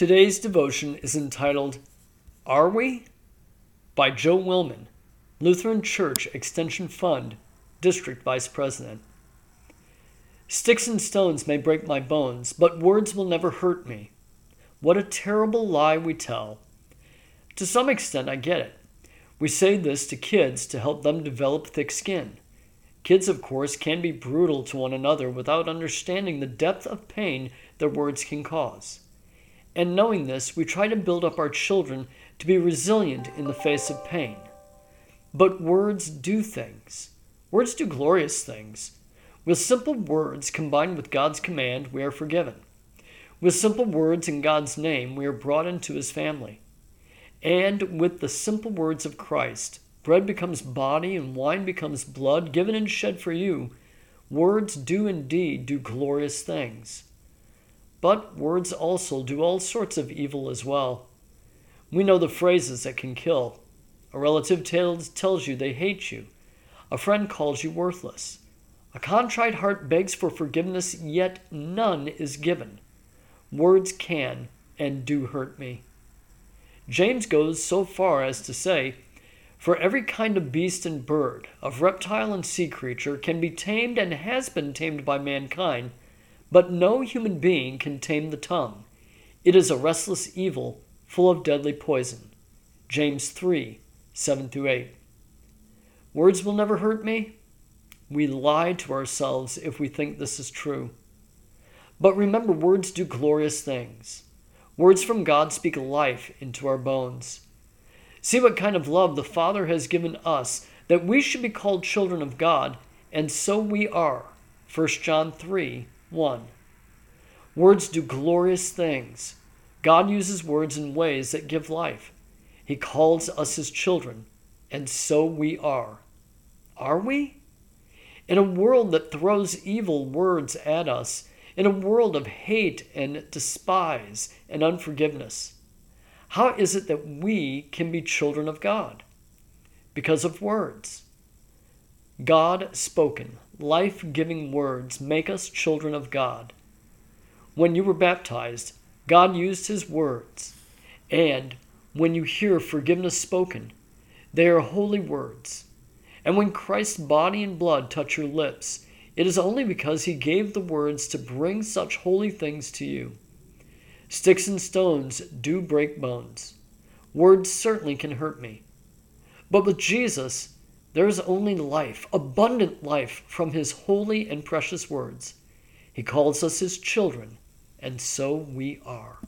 Today's devotion is entitled Are We? by Joe Willman, Lutheran Church Extension Fund, District Vice President. Sticks and stones may break my bones, but words will never hurt me. What a terrible lie we tell. To some extent, I get it. We say this to kids to help them develop thick skin. Kids, of course, can be brutal to one another without understanding the depth of pain their words can cause. And knowing this, we try to build up our children to be resilient in the face of pain. But words do things. Words do glorious things. With simple words combined with God's command, we are forgiven. With simple words in God's name, we are brought into his family. And with the simple words of Christ, bread becomes body and wine becomes blood given and shed for you. Words do indeed do glorious things. But words also do all sorts of evil as well. We know the phrases that can kill. A relative tells, tells you they hate you. A friend calls you worthless. A contrite heart begs for forgiveness, yet none is given. Words can and do hurt me. James goes so far as to say, For every kind of beast and bird, of reptile and sea creature, can be tamed and has been tamed by mankind, but no human being can tame the tongue. It is a restless evil, full of deadly poison. James 3 7 through 8. Words will never hurt me? We lie to ourselves if we think this is true. But remember, words do glorious things. Words from God speak life into our bones. See what kind of love the Father has given us that we should be called children of God, and so we are. 1 John 3 1. Words do glorious things. God uses words in ways that give life. He calls us his children, and so we are. Are we? In a world that throws evil words at us, in a world of hate and despise and unforgiveness, how is it that we can be children of God? Because of words. God spoken, life giving words make us children of God. When you were baptized, God used His words. And when you hear forgiveness spoken, they are holy words. And when Christ's body and blood touch your lips, it is only because He gave the words to bring such holy things to you. Sticks and stones do break bones. Words certainly can hurt me. But with Jesus, there is only life, abundant life from His holy and precious words. He calls us His children, and so we are.